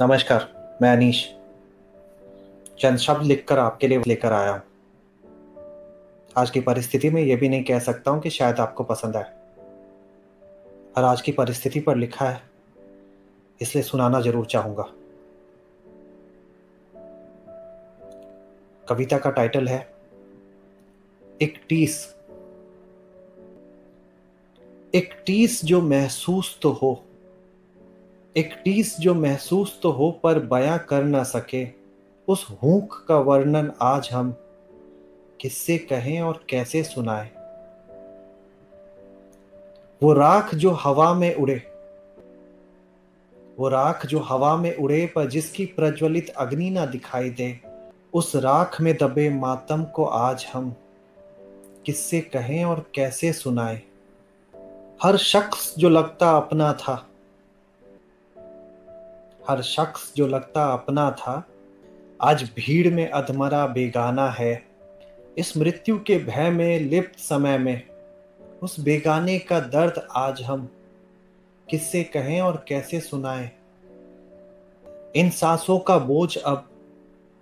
नमस्कार, मैं अनीश। चंद शब्द लिखकर आपके लिए लेकर आया हूँ। आज की परिस्थिति में यह भी नहीं कह सकता हूँ कि शायद आपको पसंद आए। और आज की परिस्थिति पर लिखा है, इसलिए सुनाना ज़रूर चाहूँगा। कविता का टाइटल है, एक टीस। एक टीस जो महसूस तो हो एक टीस जो महसूस तो हो पर बयां कर ना सके, उस हूक का वर्णन आज हम किससे कहें और कैसे सुनाएँ? वो राख जो हवा में उड़े, वो राख जो हवा में उड़े पर जिसकी प्रज्वलित अग्नि ना दिखाई दे, उस राख में दबे मातम को आज हम किससे कहें और कैसे सुनाएँ? हर शख्स जो लगता अपना था हर शख्स जो लगता अपना था, आज भीड़ में अधमरा बेगाना है। इस मृत्यु के भय में, लिप्त समय में, उस बेगाने का दर्द आज हम किससे कहें और कैसे सुनाएँ? इन सांसों का बोझ अब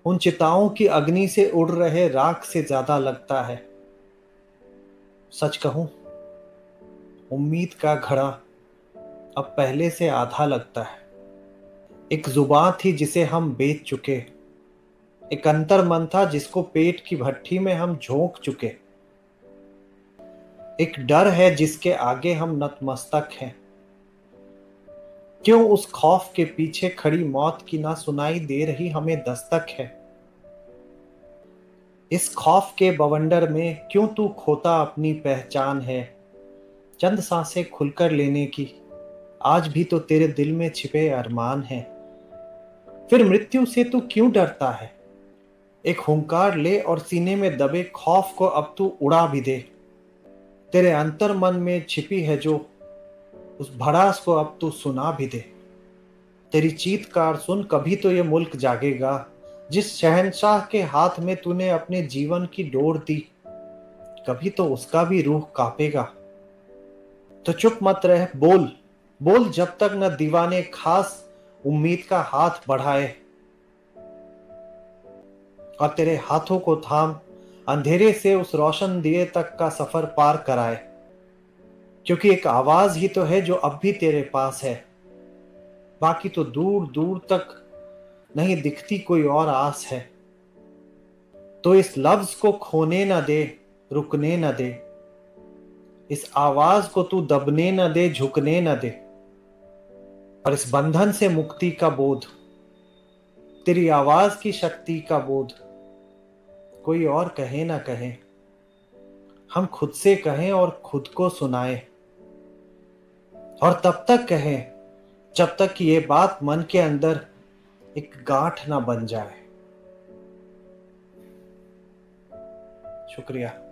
उन चिताओं की अग्नि से उड़ रहे राख से ज़्यादा लगता है। सच कहूँ, उम्मीद का घड़ा अब पहले से आधा लगता है। एक ज़ुबान थी जिसे हम बेच चुके। एक अंतर मन था जिसको पेट की भट्टी में हम झोंक चुके। एक डर है जिसके आगे हम नतमस्तक हैं। क्यों उस खौफ के पीछे खड़ी मौत की ना सुनाई दे रही हमें दस्तक है? इस खौफ के बवंडर में क्यों तू खोता अपनी पहचान है? चंद साँसें खुलकर लेने की। आज भी तो तेरे दिल में छिपे अरमान हैं। फिर मृत्यु से तू क्यों डरता है? एक हुंकार ले और सीने में दबे खौफ को अब तू उड़ा भी दे। तेरे अंतर मन में छिपी है जो, उस भड़ास को अब तू सुना भी दे। तेरी चीतकार सुन, कभी तो ये मुल्क जागेगा, जिस शहनशाह के हाथ में तूने अपने जीवन की डोर दी, कभी तो उसका भी रूह कापेगा। तो चुप मत रह, बोल बोल जब तक न दीवाने खास उम्मीद का हाथ बढ़ाए। और तेरे हाथों को थाम, अंधेरे से उस रोशन दिए तक का सफ़र पार कराए। क्योंकि एक आवाज़ ही तो है जो अब भी तेरे पास है। बाकी तो दूर दूर तक नहीं दिखती कोई और आस है। तो इस लफ्ज को खोने ना दे, रुकने न दे। इस आवाज़ को तू दबने ना दे, झुकने न दे। और इस बंधन से मुक्ति का बोध, तेरी आवाज़ की शक्ति का बोध, कोई और कहे ना कहे। हम खुद से कहें और खुद को सुनाए। और तब तक कहें, जब तक कि ये बात मन के अंदर एक गांठ ना बन जाए। शुक्रिया।